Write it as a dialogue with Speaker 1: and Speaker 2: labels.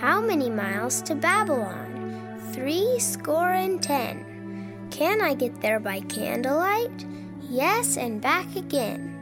Speaker 1: How many miles to Babylon? Three score and ten. Can I get there by candlelight? Yes, and back again.